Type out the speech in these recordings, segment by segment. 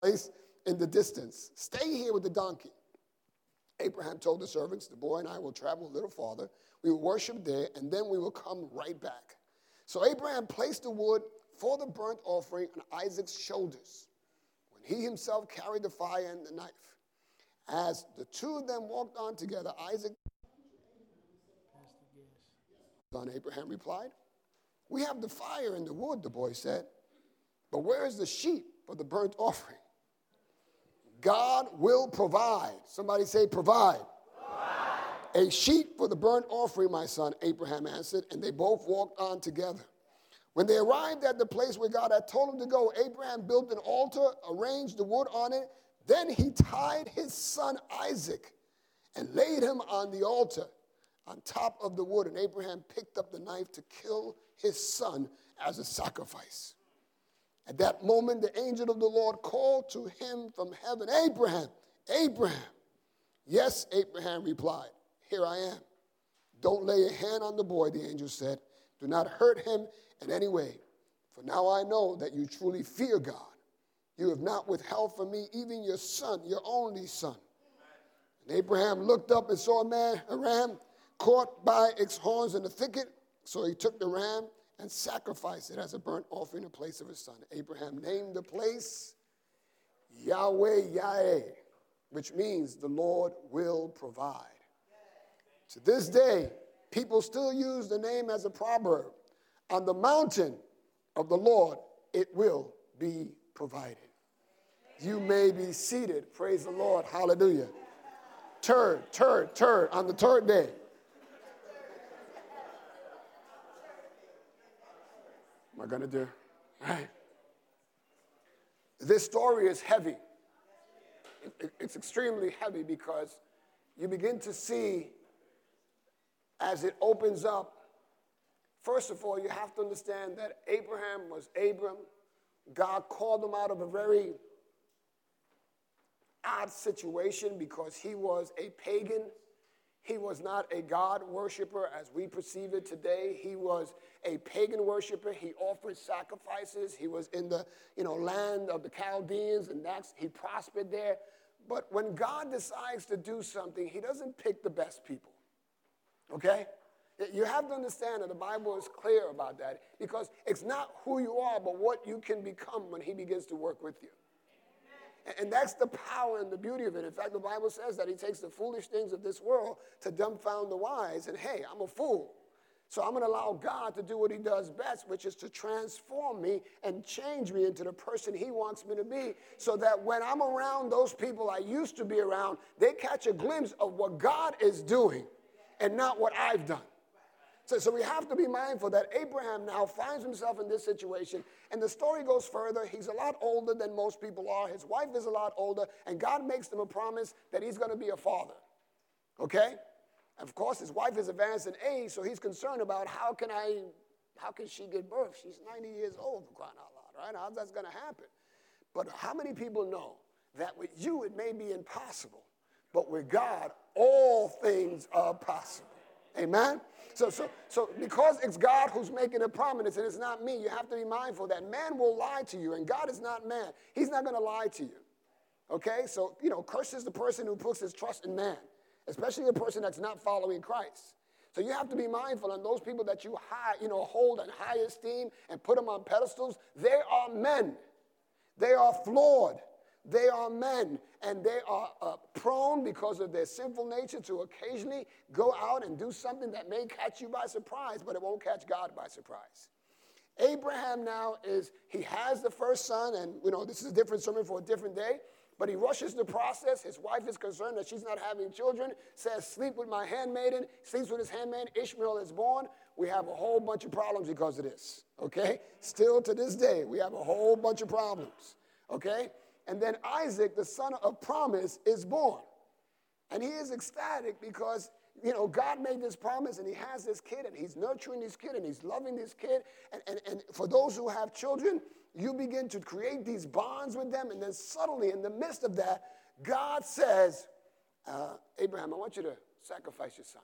place in the distance. Stay here with the donkey. Abraham told the servants, The boy and I will travel a little farther. We will worship there, and then we will come right back. So Abraham placed the wood for the burnt offering on Isaac's shoulders when he himself carried the fire and the knife. As the two of them walked on together, Isaac, son Abraham replied, We have the fire and the wood, the boy said, but where is the sheep for the burnt offering? God will provide. Somebody say, provide. provide. A sheep for the burnt offering, my son, Abraham answered, and they both walked on together. When they arrived at the place where God had told him to go, Abraham built an altar, arranged the wood on it. Then he tied his son Isaac and laid him on the altar on top of the wood. And Abraham picked up the knife to kill his son as a sacrifice. At that moment, the angel of the Lord called to him from heaven, Abraham, Abraham. Yes, Abraham replied, Here I am. Don't lay a hand on the boy, the angel said. Do not hurt him in any way. For now I know that you truly fear God. You have not withheld from me even your son, your only son. And Abraham looked up and saw a man, a ram, caught by its horns in the thicket. So he took the ram and sacrifice it as a burnt offering in place of his son. Abraham named the place Yahweh Yireh, which means the Lord will provide. To this day, people still use the name as a proverb. On the mountain of the Lord, it will be provided. You may be seated. Praise the Lord. Hallelujah. Turd, turd, turd on the third day. Am I going to do? Right? This story is heavy. It's extremely heavy because you begin to see as it opens up. First of all, you have to understand that Abraham was Abram. God called him out of a very odd situation because he was a pagan he was not a God worshiper as we perceive it today. He was a pagan worshiper. He offered sacrifices. He was in the you know, land of the Chaldeans, and that's, he prospered there. But when God decides to do something, he doesn't pick the best people. Okay? You have to understand that the Bible is clear about that because it's not who you are, but what you can become when he begins to work with you. And that's the power and the beauty of it. In fact, the Bible says that he takes the foolish things of this world to dumbfound the wise. And hey, I'm a fool. So I'm going to allow God to do what he does best, which is to transform me and change me into the person he wants me to be. So that when I'm around those people I used to be around, they catch a glimpse of what God is doing and not what I've done. So, so we have to be mindful that Abraham now finds himself in this situation. And the story goes further. He's a lot older than most people are. His wife is a lot older. And God makes them a promise that he's going to be a father. Okay? Of course, his wife is advanced in age, so he's concerned about how can I, how can she give birth? She's 90 years old for crying out loud, right? How's that going to happen? But how many people know that with you it may be impossible, but with God all things are possible? Amen? So, so, so because it's God who's making a promise and it's not me, you have to be mindful that man will lie to you and God is not man. He's not going to lie to you. Okay? So, you know, curses the person who puts his trust in man, especially a person that's not following Christ. So you have to be mindful on those people that you high, you know, hold in high esteem and put them on pedestals, they are men. They are flawed. They are men and they are uh, prone because of their sinful nature to occasionally go out and do something that may catch you by surprise, but it won't catch God by surprise. Abraham now is, he has the first son, and you know, this is a different sermon for a different day, but he rushes the process. His wife is concerned that she's not having children, says, Sleep with my handmaiden, sleeps with his handmaiden. Ishmael is born. We have a whole bunch of problems because of this, okay? Still to this day, we have a whole bunch of problems, okay? And then Isaac, the son of promise, is born. And he is ecstatic because, you know, God made this promise and he has this kid and he's nurturing this kid and he's loving this kid. And, and, and for those who have children, you begin to create these bonds with them. And then suddenly, in the midst of that, God says, uh, Abraham, I want you to sacrifice your son.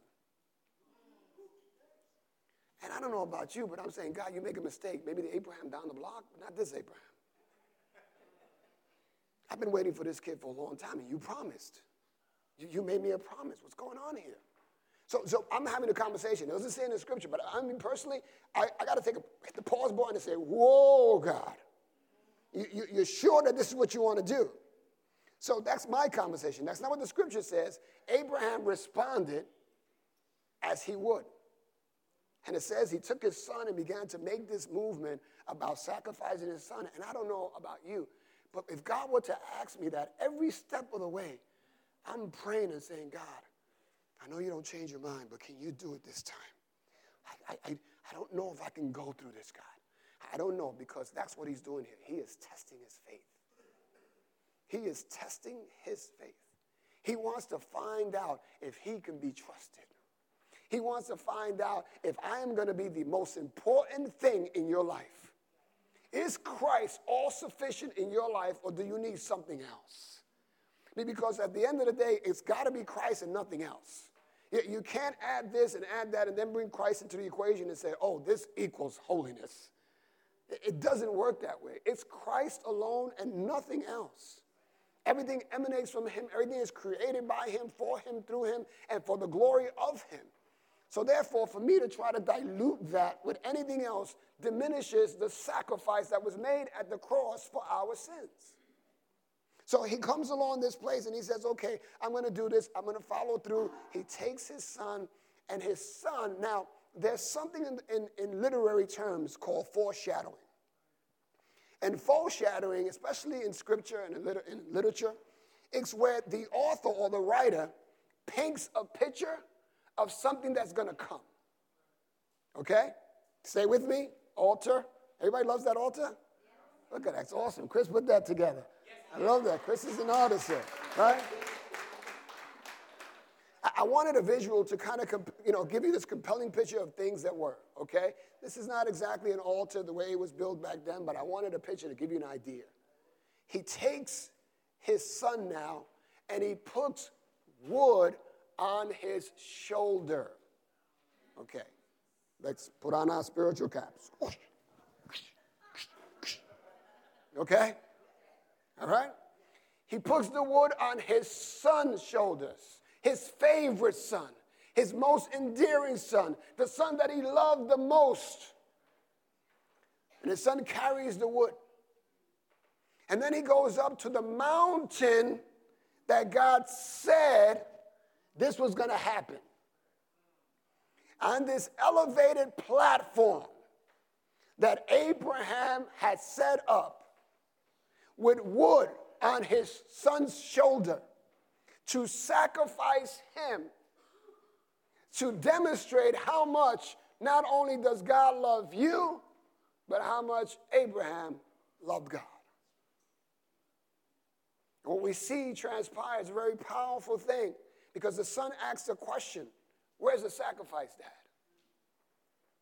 And I don't know about you, but I'm saying, God, you make a mistake. Maybe the Abraham down the block, but not this Abraham. I've been waiting for this kid for a long time, and you promised. You, you made me a promise. What's going on here? So, so I'm having a conversation. It doesn't say in the scripture, but I mean, personally, I, I got to take a, hit the pause button and say, Whoa, God. You, you, you're sure that this is what you want to do? So that's my conversation. That's not what the scripture says. Abraham responded as he would. And it says he took his son and began to make this movement about sacrificing his son. And I don't know about you, but if God were to ask me that every step of the way, I'm praying and saying, God, I know you don't change your mind, but can you do it this time? I, I, I don't know if I can go through this, God. I don't know because that's what he's doing here. He is testing his faith. He is testing his faith. He wants to find out if he can be trusted. He wants to find out if I am going to be the most important thing in your life. Is Christ all sufficient in your life, or do you need something else? Because at the end of the day, it's got to be Christ and nothing else. You can't add this and add that and then bring Christ into the equation and say, oh, this equals holiness. It doesn't work that way. It's Christ alone and nothing else. Everything emanates from Him, everything is created by Him, for Him, through Him, and for the glory of Him. So, therefore, for me to try to dilute that with anything else diminishes the sacrifice that was made at the cross for our sins. So he comes along this place and he says, Okay, I'm going to do this. I'm going to follow through. He takes his son, and his son, now, there's something in, in, in literary terms called foreshadowing. And foreshadowing, especially in scripture and in, liter- in literature, it's where the author or the writer paints a picture of something that's going to come. Okay? Stay with me. Altar. Everybody loves that altar? Look at that. That's awesome. Chris put that together. I love that. Chris is an artist here, right? I wanted a visual to kind of, you know, give you this compelling picture of things that were, okay? This is not exactly an altar the way it was built back then, but I wanted a picture to give you an idea. He takes his son now and he puts wood on his shoulder. Okay, let's put on our spiritual caps. Okay? All right? He puts the wood on his son's shoulders, his favorite son, his most endearing son, the son that he loved the most. And his son carries the wood. And then he goes up to the mountain that God said this was going to happen. On this elevated platform that Abraham had set up, with wood on his son's shoulder to sacrifice him to demonstrate how much not only does God love you, but how much Abraham loved God. What we see transpire is a very powerful thing because the son asks a question Where's the sacrifice, Dad?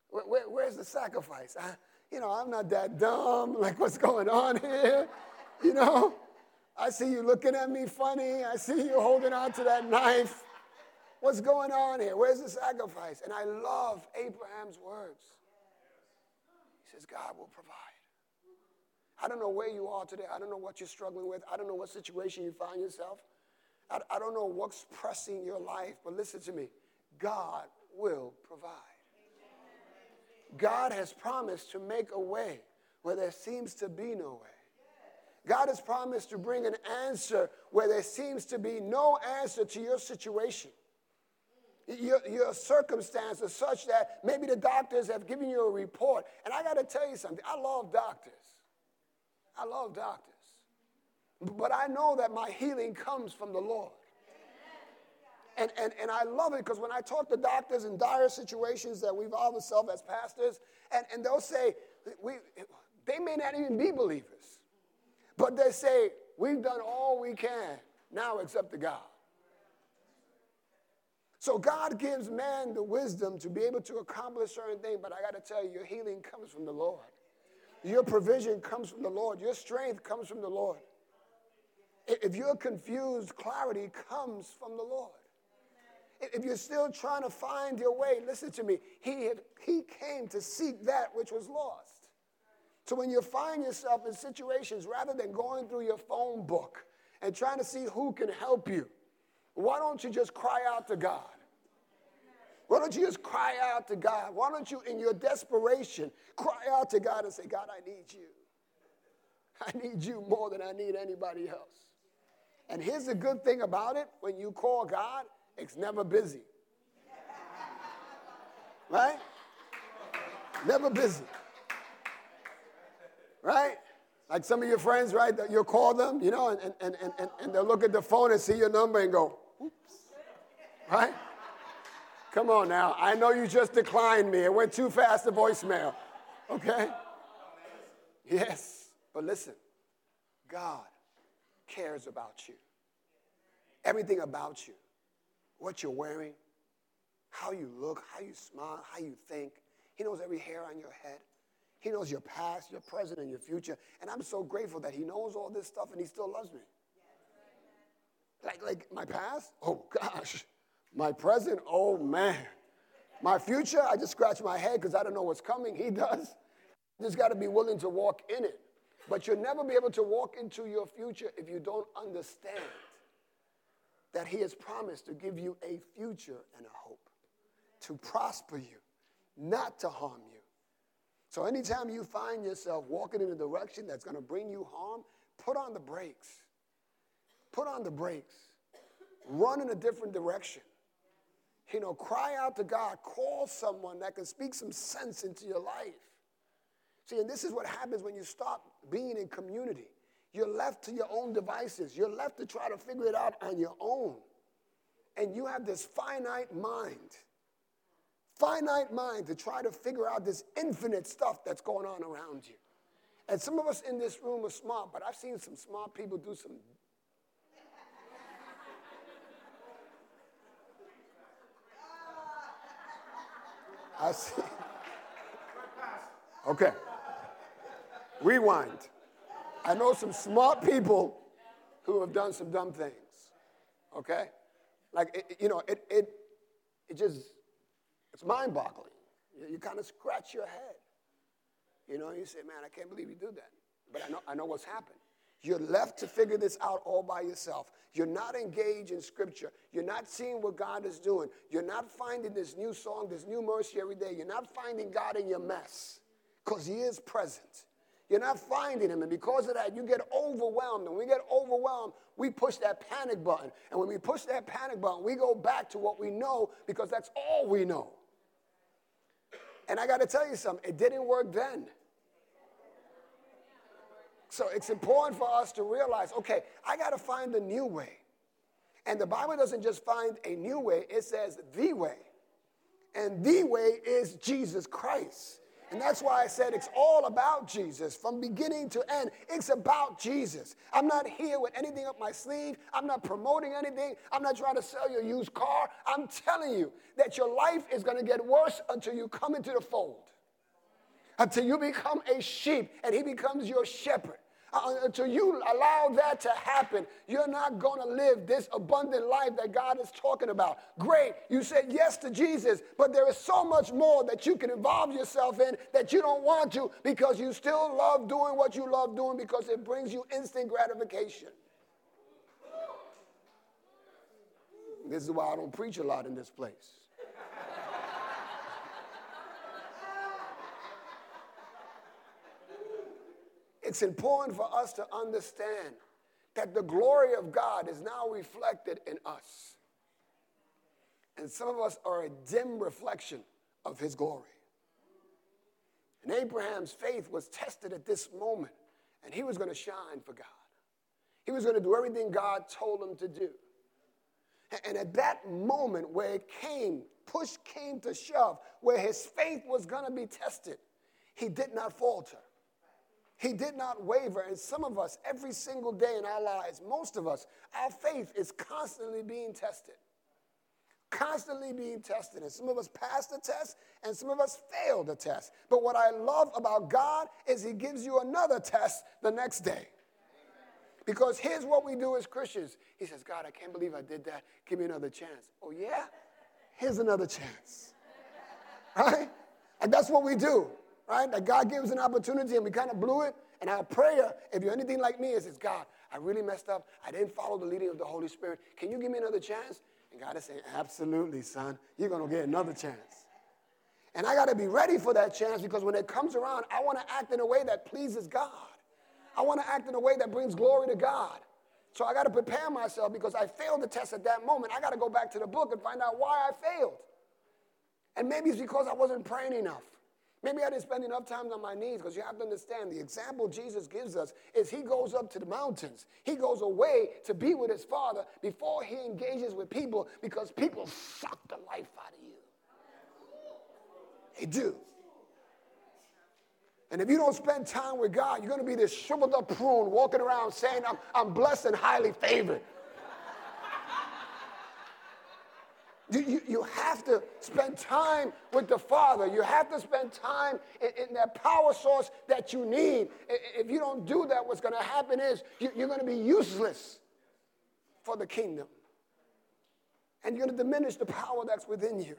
Where, where, where's the sacrifice? I, you know, I'm not that dumb. Like, what's going on here? You know, I see you looking at me funny. I see you holding on to that knife. What's going on here? Where's the sacrifice? And I love Abraham's words. He says, God will provide. I don't know where you are today. I don't know what you're struggling with. I don't know what situation you find yourself. I, I don't know what's pressing your life, but listen to me. God will provide. God has promised to make a way where there seems to be no way. God has promised to bring an answer where there seems to be no answer to your situation. Your, your circumstance such that maybe the doctors have given you a report. And I got to tell you something I love doctors. I love doctors. But I know that my healing comes from the Lord. And, and, and I love it because when I talk to doctors in dire situations that we've all ourselves as pastors, and, and they'll say, we, they may not even be believers. But they say, we've done all we can. Now up to God. So God gives man the wisdom to be able to accomplish certain things, but I got to tell you, your healing comes from the Lord. Your provision comes from the Lord. Your strength comes from the Lord. If you're confused, clarity comes from the Lord. If you're still trying to find your way, listen to me. He, had, he came to seek that which was lost. So when you find yourself in situations, rather than going through your phone book and trying to see who can help you, why don't you just cry out to God? Why don't you just cry out to God? Why don't you, in your desperation, cry out to God and say, God, I need you. I need you more than I need anybody else. And here's the good thing about it when you call God, it's never busy. Right? Never busy. Right? Like some of your friends, right? You'll call them, you know, and, and, and, and, and they'll look at the phone and see your number and go, oops. Right? Come on now. I know you just declined me. It went too fast to voicemail. Okay? Yes. But listen, God cares about you. Everything about you. What you're wearing, how you look, how you smile, how you think. He knows every hair on your head. He knows your past, your present, and your future. And I'm so grateful that He knows all this stuff and He still loves me. Like, like my past? Oh, gosh. My present? Oh, man. My future? I just scratch my head because I don't know what's coming. He does. Just got to be willing to walk in it. But you'll never be able to walk into your future if you don't understand that He has promised to give you a future and a hope, to prosper you, not to harm you. So, anytime you find yourself walking in a direction that's going to bring you harm, put on the brakes. Put on the brakes. Run in a different direction. You know, cry out to God. Call someone that can speak some sense into your life. See, and this is what happens when you stop being in community. You're left to your own devices. You're left to try to figure it out on your own. And you have this finite mind finite mind to try to figure out this infinite stuff that's going on around you. And some of us in this room are smart, but I've seen some smart people do some. I see. Okay. Rewind. I know some smart people who have done some dumb things. Okay? Like, it, you know, it, it, it just it's mind boggling. You, you kind of scratch your head. You know, you say, man, I can't believe you do that. But I know, I know what's happened. You're left to figure this out all by yourself. You're not engaged in scripture. You're not seeing what God is doing. You're not finding this new song, this new mercy every day. You're not finding God in your mess because He is present. You're not finding Him. And because of that, you get overwhelmed. And when we get overwhelmed, we push that panic button. And when we push that panic button, we go back to what we know because that's all we know. And I got to tell you something, it didn't work then. So it's important for us to realize okay, I got to find a new way. And the Bible doesn't just find a new way, it says the way. And the way is Jesus Christ. And that's why I said it's all about Jesus from beginning to end. It's about Jesus. I'm not here with anything up my sleeve. I'm not promoting anything. I'm not trying to sell you a used car. I'm telling you that your life is going to get worse until you come into the fold, until you become a sheep and he becomes your shepherd. Uh, until you allow that to happen, you're not going to live this abundant life that God is talking about. Great, you said yes to Jesus, but there is so much more that you can involve yourself in that you don't want to because you still love doing what you love doing because it brings you instant gratification. This is why I don't preach a lot in this place. It's important for us to understand that the glory of God is now reflected in us. And some of us are a dim reflection of his glory. And Abraham's faith was tested at this moment, and he was going to shine for God. He was going to do everything God told him to do. And at that moment where it came, push came to shove, where his faith was going to be tested, he did not falter. He did not waver. And some of us, every single day in our lives, most of us, our faith is constantly being tested. Constantly being tested. And some of us pass the test, and some of us fail the test. But what I love about God is He gives you another test the next day. Because here's what we do as Christians He says, God, I can't believe I did that. Give me another chance. Oh, yeah? Here's another chance. Right? And that's what we do right? That God gives an opportunity and we kind of blew it. And our prayer, if you're anything like me, is, is God, I really messed up. I didn't follow the leading of the Holy Spirit. Can you give me another chance? And God is saying, Absolutely, son. You're going to get another chance. And I got to be ready for that chance because when it comes around, I want to act in a way that pleases God. I want to act in a way that brings glory to God. So I got to prepare myself because I failed the test at that moment. I got to go back to the book and find out why I failed. And maybe it's because I wasn't praying enough. Maybe I didn't spend enough time on my knees because you have to understand the example Jesus gives us is he goes up to the mountains. He goes away to be with his father before he engages with people because people suck the life out of you. They do. And if you don't spend time with God, you're going to be this shriveled up prune walking around saying, I'm, I'm blessed and highly favored. You, you, you, have to spend time with the Father. You have to spend time in, in that power source that you need. If you don't do that, what's going to happen is you, you're going to be useless for the kingdom. And you're going to diminish the power that's within you.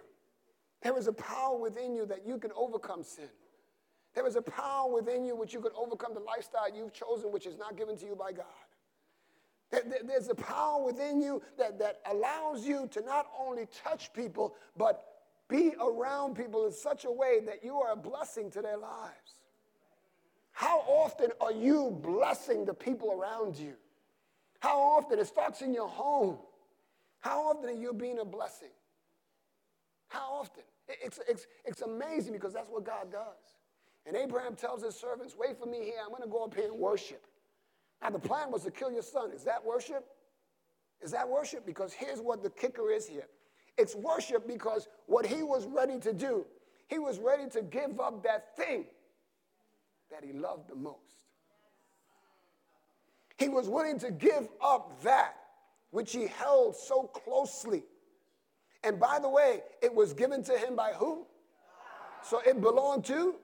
There is a power within you that you can overcome sin. There is a power within you which you can overcome the lifestyle you've chosen, which is not given to you by God. There's a power within you that, that allows you to not only touch people, but be around people in such a way that you are a blessing to their lives. How often are you blessing the people around you? How often? It starts in your home. How often are you being a blessing? How often? It's, it's, it's amazing because that's what God does. And Abraham tells his servants, Wait for me here. I'm going to go up here and worship. Now, the plan was to kill your son. Is that worship? Is that worship? Because here's what the kicker is here it's worship because what he was ready to do, he was ready to give up that thing that he loved the most. He was willing to give up that which he held so closely. And by the way, it was given to him by who? So it belonged to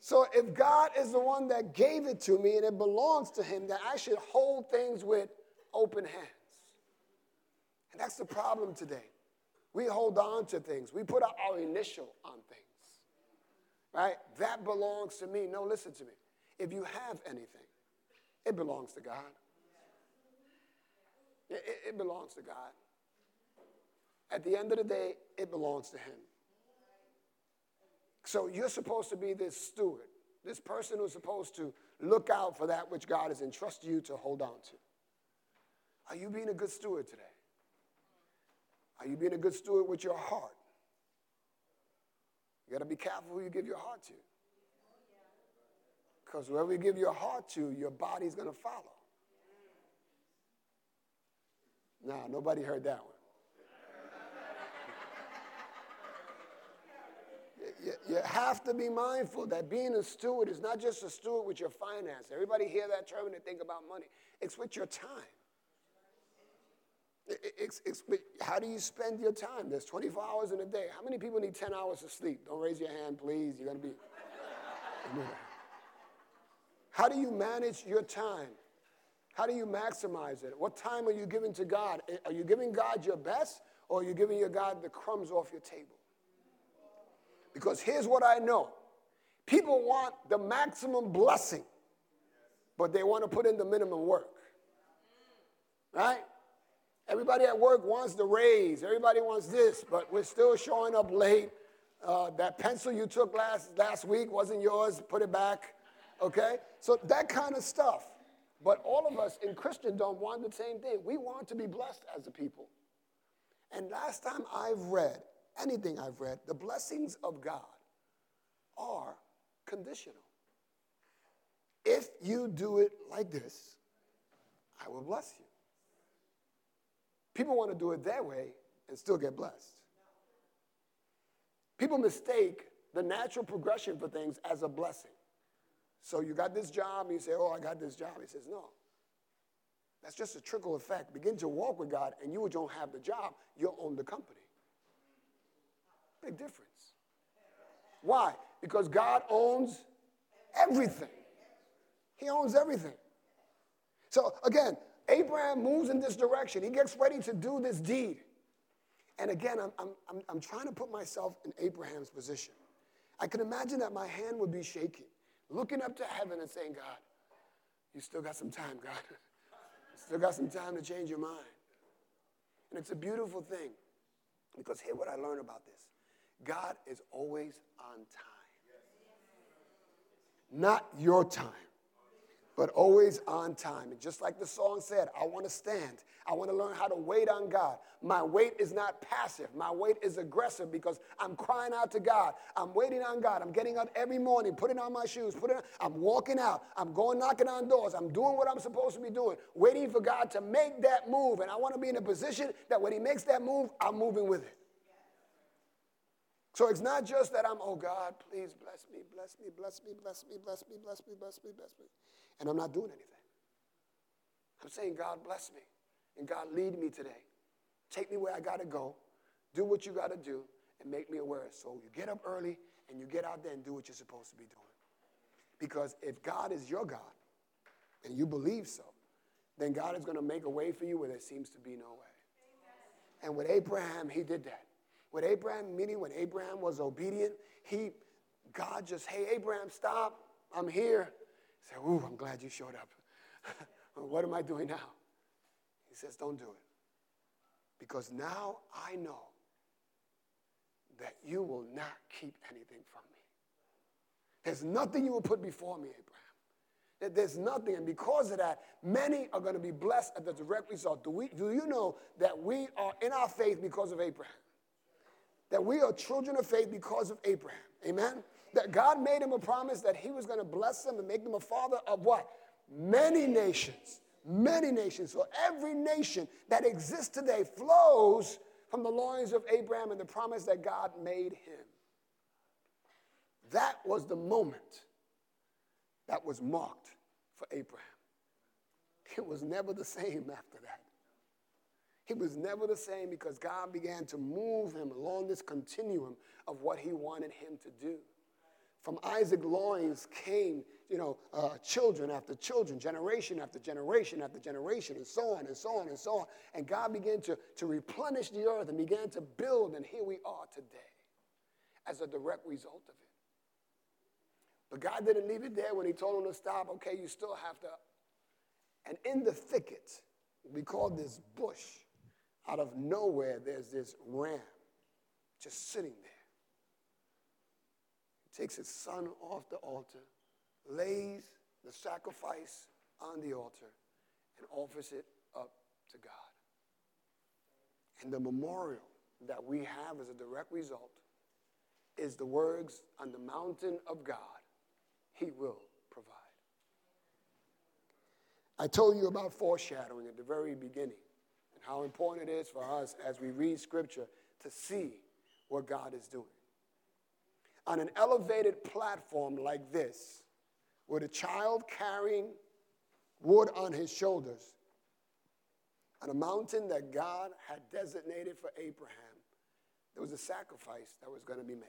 so if God is the one that gave it to me and it belongs to him, then I should hold things with open hands. And that's the problem today. We hold on to things. We put our initial on things. Right? That belongs to me. No, listen to me. If you have anything, it belongs to God. It, it belongs to God. At the end of the day, it belongs to Him. So you're supposed to be this steward, this person who's supposed to look out for that which God has entrusted you to hold on to. Are you being a good steward today? Are you being a good steward with your heart? You got to be careful who you give your heart to. Because whoever you give your heart to, your body's going to follow. Now, nobody heard that one. You, you have to be mindful that being a steward is not just a steward with your finance. Everybody hear that term and they think about money. It's with your time. It's, it's, how do you spend your time? There's 24 hours in a day. How many people need 10 hours of sleep? Don't raise your hand, please. You're going to be. How do you manage your time? How do you maximize it? What time are you giving to God? Are you giving God your best or are you giving your God the crumbs off your table? Because here's what I know people want the maximum blessing, but they want to put in the minimum work. Right? Everybody at work wants the raise, everybody wants this, but we're still showing up late. Uh, that pencil you took last, last week wasn't yours, put it back. Okay? So that kind of stuff. But all of us in Christendom want the same thing. We want to be blessed as a people. And last time I've read, anything I've read, the blessings of God are conditional. If you do it like this, I will bless you. People want to do it their way and still get blessed. People mistake the natural progression for things as a blessing. So you got this job, and you say, Oh, I got this job. He says, No. That's just a trickle effect. Begin to walk with God, and you don't have the job, you'll own the company. Big difference. Why? Because God owns everything. He owns everything. So again, Abraham moves in this direction. He gets ready to do this deed. And again, I'm, I'm, I'm, trying to put myself in Abraham's position. I can imagine that my hand would be shaking, looking up to heaven and saying, God, you still got some time, God. you still got some time to change your mind. And it's a beautiful thing because here what I learned about this God is always on time, not your time but always on time. And just like the song said, I want to stand. I want to learn how to wait on God. My wait is not passive. My wait is aggressive because I'm crying out to God. I'm waiting on God. I'm getting up every morning, putting on my shoes, putting on, I'm walking out. I'm going knocking on doors. I'm doing what I'm supposed to be doing, waiting for God to make that move. And I want to be in a position that when He makes that move, I'm moving with it. So it's not just that I'm, oh God, please bless me, bless me, bless me, bless me, bless me, bless me, bless me, bless me and I'm not doing anything. I'm saying, God bless me and God lead me today. Take me where I got to go, do what you got to do, and make me aware. So you get up early and you get out there and do what you're supposed to be doing. Because if God is your God and you believe so, then God is going to make a way for you where there seems to be no way. And with Abraham, he did that. With Abraham, meaning when Abraham was obedient, he, God just, hey, Abraham, stop. I'm here. Say, Ooh, I'm glad you showed up. what am I doing now? He says, Don't do it. Because now I know that you will not keep anything from me. There's nothing you will put before me, Abraham. That there's nothing, and because of that, many are going to be blessed at the direct result. Do, we, do you know that we are in our faith because of Abraham? That we are children of faith because of Abraham. Amen? that God made him a promise that he was going to bless them and make them a father of what? Many nations. Many nations. So every nation that exists today flows from the loins of Abraham and the promise that God made him. That was the moment that was marked for Abraham. It was never the same after that. He was never the same because God began to move him along this continuum of what he wanted him to do. From Isaac loins came, you know, uh, children after children, generation after generation after generation, and so on and so on and so on. And God began to, to replenish the earth and began to build, and here we are today as a direct result of it. But God didn't leave it there when He told him to stop. Okay, you still have to. And in the thicket, we call this bush, out of nowhere, there's this ram just sitting there He takes his son off the altar, lays the sacrifice on the altar, and offers it up to God. And the memorial that we have as a direct result is the words on the mountain of God, He will provide. I told you about foreshadowing at the very beginning and how important it is for us as we read Scripture to see what God is doing on an elevated platform like this, with a child carrying wood on his shoulders, on a mountain that God had designated for Abraham, there was a sacrifice that was going to be made.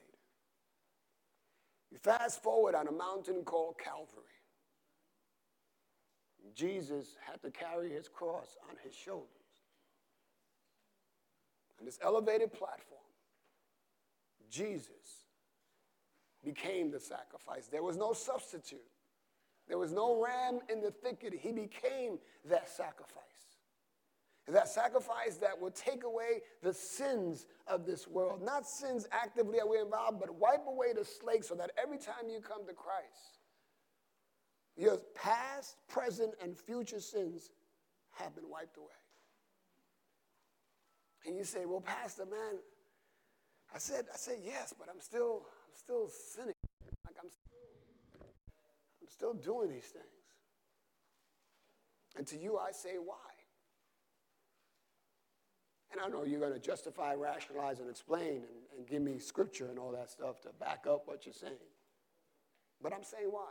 You fast forward on a mountain called Calvary. Jesus had to carry his cross on his shoulders. On this elevated platform, Jesus became the sacrifice. There was no substitute. There was no ram in the thicket. He became that sacrifice. That sacrifice that would take away the sins of this world. Not sins actively that we're involved, but wipe away the slate so that every time you come to Christ, your past, present, and future sins have been wiped away. And you say, well, Pastor, man, I said, I said yes, but I'm still, I'm still sinning. Like I'm still, I'm still doing these things. And to you, I say, why? And I know you're going to justify, rationalize, and explain and, and give me scripture and all that stuff to back up what you're saying. But I'm saying why?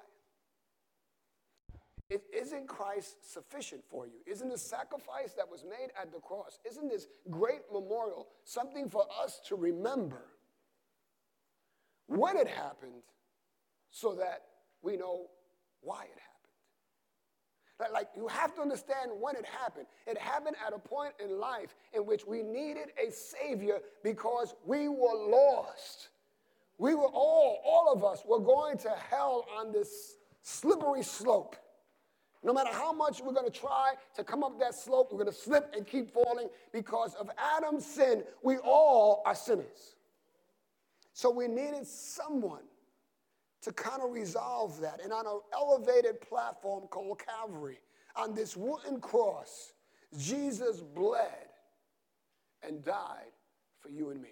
It, isn't Christ sufficient for you? Isn't the sacrifice that was made at the cross, isn't this great memorial something for us to remember when it happened so that we know why it happened? Like, you have to understand when it happened. It happened at a point in life in which we needed a Savior because we were lost. We were all, all of us, were going to hell on this slippery slope. No matter how much we're going to try to come up that slope, we're going to slip and keep falling because of Adam's sin. We all are sinners. So we needed someone to kind of resolve that. And on an elevated platform called Calvary, on this wooden cross, Jesus bled and died for you and me.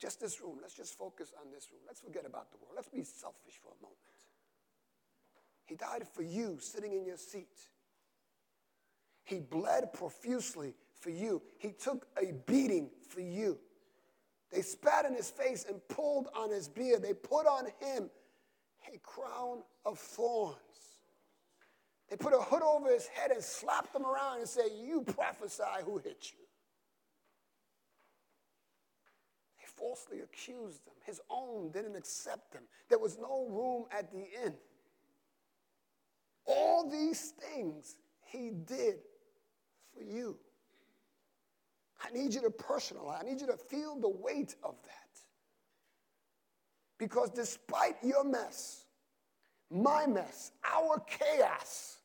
Just this room. Let's just focus on this room. Let's forget about the world. Let's be selfish for a moment. He died for you sitting in your seat. He bled profusely for you. He took a beating for you. They spat in his face and pulled on his beard. They put on him a crown of thorns. They put a hood over his head and slapped him around and said, You prophesy who hit you. They falsely accused him. His own didn't accept him. There was no room at the inn. All these things he did for you. I need you to personalize. I need you to feel the weight of that. Because despite your mess, my mess, our chaos,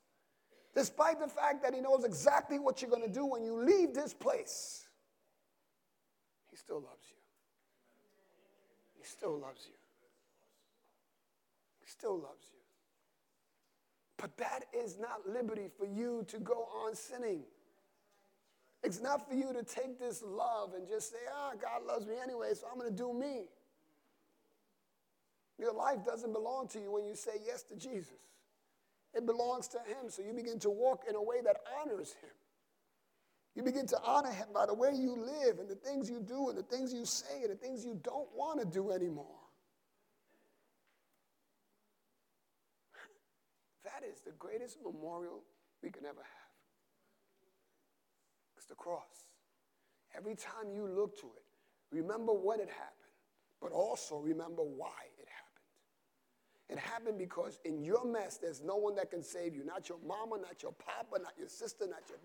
despite the fact that he knows exactly what you're going to do when you leave this place, he still loves you. He still loves you. He still loves you. But that is not liberty for you to go on sinning. It's not for you to take this love and just say, ah, oh, God loves me anyway, so I'm going to do me. Your life doesn't belong to you when you say yes to Jesus. It belongs to Him. So you begin to walk in a way that honors Him. You begin to honor Him by the way you live and the things you do and the things you say and the things you don't want to do anymore. That is the greatest memorial we can ever have. It's the cross. Every time you look to it, remember when it happened, but also remember why it happened. It happened because in your mess, there's no one that can save you. Not your mama, not your papa, not your sister, not your.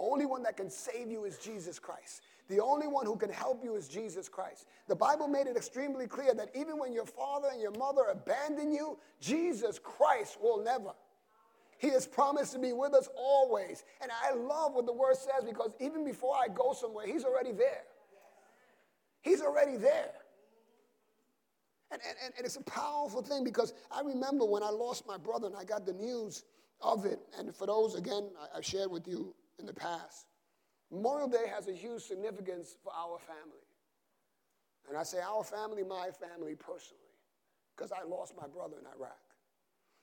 Only one that can save you is Jesus Christ. The only one who can help you is Jesus Christ. The Bible made it extremely clear that even when your father and your mother abandon you, Jesus Christ will never. He has promised to be with us always. And I love what the word says because even before I go somewhere, He's already there. He's already there. And, and, and it's a powerful thing because I remember when I lost my brother and I got the news of it. And for those, again, I, I shared with you in the past, Memorial Day has a huge significance for our family. And I say our family, my family personally, because I lost my brother in Iraq.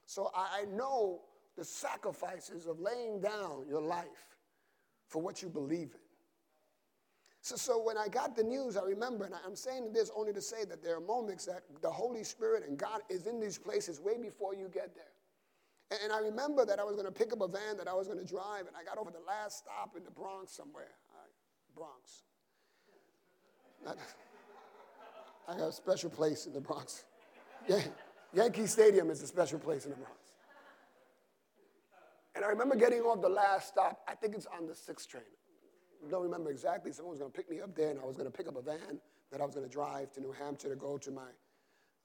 So I, I know the sacrifices of laying down your life for what you believe in. So, so when I got the news, I remember, and I'm saying this only to say that there are moments that the Holy Spirit and God is in these places way before you get there. And, and I remember that I was going to pick up a van that I was going to drive, and I got over the last stop in the Bronx somewhere. Bronx. I got a special place in the Bronx. Yankee Stadium is a special place in the Bronx. And I remember getting off the last stop. I think it's on the sixth train. I don't remember exactly. Someone was going to pick me up there, and I was going to pick up a van that I was going to drive to New Hampshire to go to my.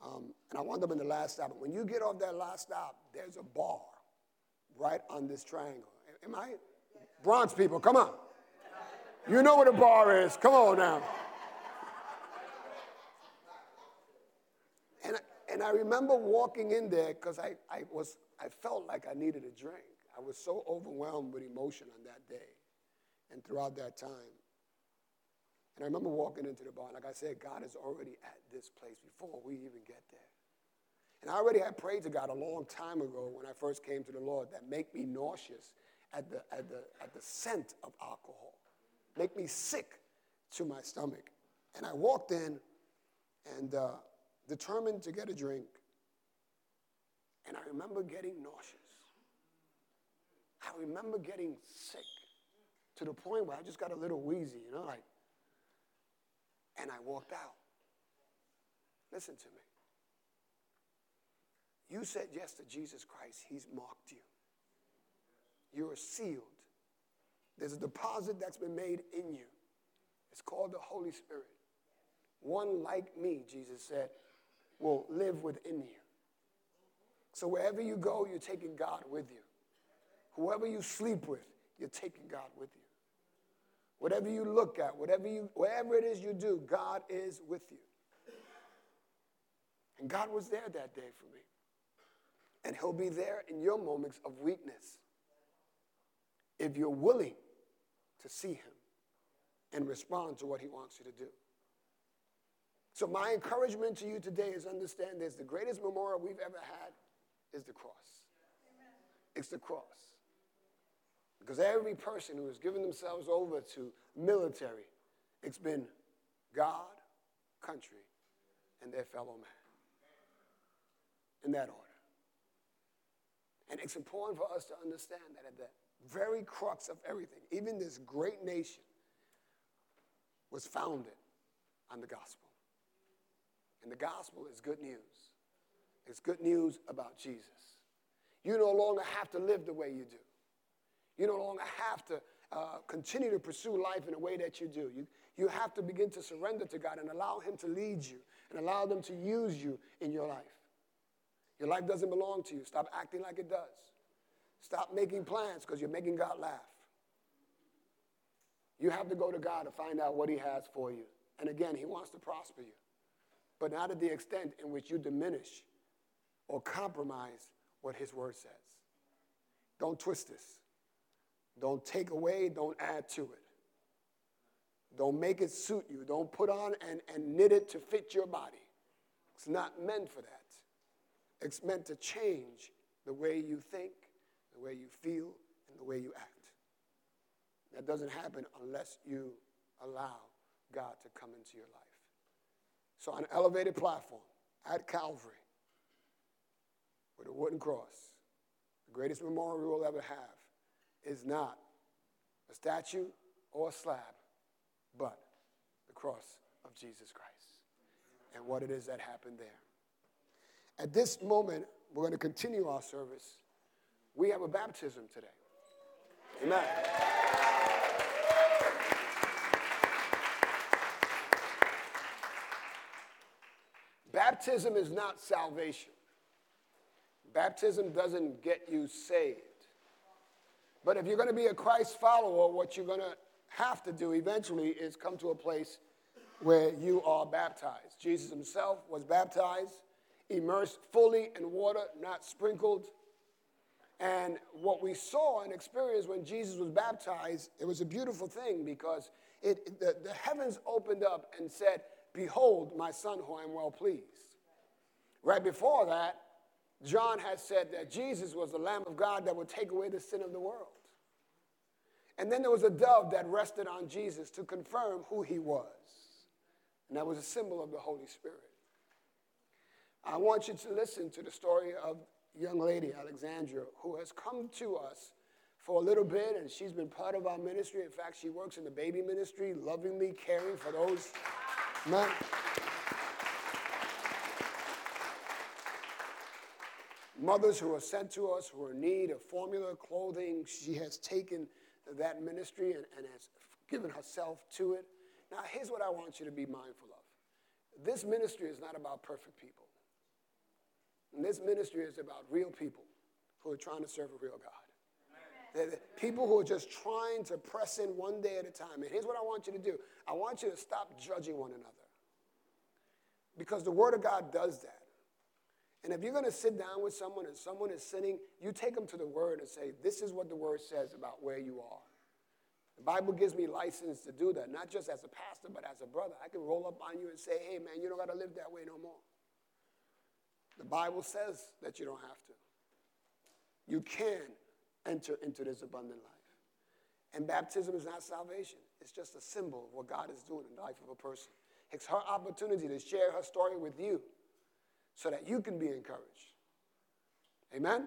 Um, and I wound up in the last stop. When you get off that last stop, there's a bar right on this triangle. Am I? Bronx people, come on. You know what a bar is. Come on now. And, and I remember walking in there because I, I, was, I felt like I needed a drink. I was so overwhelmed with emotion on that day and throughout that time. And I remember walking into the bar, like I said, God is already at this place before we even get there. And I already had prayed to God a long time ago when I first came to the Lord that make me nauseous at the, at the, at the scent of alcohol, make me sick to my stomach. And I walked in and uh, determined to get a drink. And I remember getting nauseous. I remember getting sick to the point where I just got a little wheezy, you know, like, and I walked out. Listen to me. You said yes to Jesus Christ, He's marked you. You are sealed. There's a deposit that's been made in you. It's called the Holy Spirit. one like me, Jesus said, will live within you. So wherever you go, you're taking God with you. Whoever you sleep with, you're taking God with you. Whatever you look at, whatever you, whatever it is you do, God is with you. And God was there that day for me. And He'll be there in your moments of weakness if you're willing to see Him and respond to what He wants you to do. So, my encouragement to you today is understand this the greatest memorial we've ever had is the cross. Amen. It's the cross. Because every person who has given themselves over to military, it's been God, country, and their fellow man. In that order. And it's important for us to understand that at the very crux of everything, even this great nation was founded on the gospel. And the gospel is good news. It's good news about Jesus. You no longer have to live the way you do. You no longer have to uh, continue to pursue life in the way that you do. You, you have to begin to surrender to God and allow Him to lead you and allow them to use you in your life. Your life doesn't belong to you. Stop acting like it does. Stop making plans because you're making God laugh. You have to go to God to find out what He has for you. And again, He wants to prosper you, but not at the extent in which you diminish or compromise what His Word says. Don't twist this. Don't take away, don't add to it. Don't make it suit you. Don't put on and, and knit it to fit your body. It's not meant for that. It's meant to change the way you think, the way you feel, and the way you act. That doesn't happen unless you allow God to come into your life. So, on an elevated platform at Calvary, with a wooden cross, the greatest memorial we will ever have is not a statue or a slab, but the cross of Jesus Christ and what it is that happened there. At this moment, we're going to continue our service. We have a baptism today. Amen. Baptism is not salvation. Baptism doesn't get you saved. But if you're going to be a Christ follower, what you're going to have to do eventually is come to a place where you are baptized. Jesus himself was baptized, immersed fully in water, not sprinkled. And what we saw and experienced when Jesus was baptized, it was a beautiful thing because it, the, the heavens opened up and said, Behold, my son, who I am well pleased. Right before that, John had said that Jesus was the Lamb of God that would take away the sin of the world. And then there was a dove that rested on Jesus to confirm who he was. And that was a symbol of the Holy Spirit. I want you to listen to the story of young lady, Alexandra, who has come to us for a little bit, and she's been part of our ministry. In fact, she works in the baby ministry, lovingly caring for those men. Mothers who are sent to us who are in need of formula, clothing, she has taken that ministry and, and has given herself to it. Now, here's what I want you to be mindful of this ministry is not about perfect people. And this ministry is about real people who are trying to serve a real God. People who are just trying to press in one day at a time. And here's what I want you to do I want you to stop judging one another. Because the Word of God does that. And if you're going to sit down with someone and someone is sinning, you take them to the Word and say, This is what the Word says about where you are. The Bible gives me license to do that, not just as a pastor, but as a brother. I can roll up on you and say, Hey, man, you don't got to live that way no more. The Bible says that you don't have to. You can enter into this abundant life. And baptism is not salvation, it's just a symbol of what God is doing in the life of a person. It's her opportunity to share her story with you so that you can be encouraged. Amen?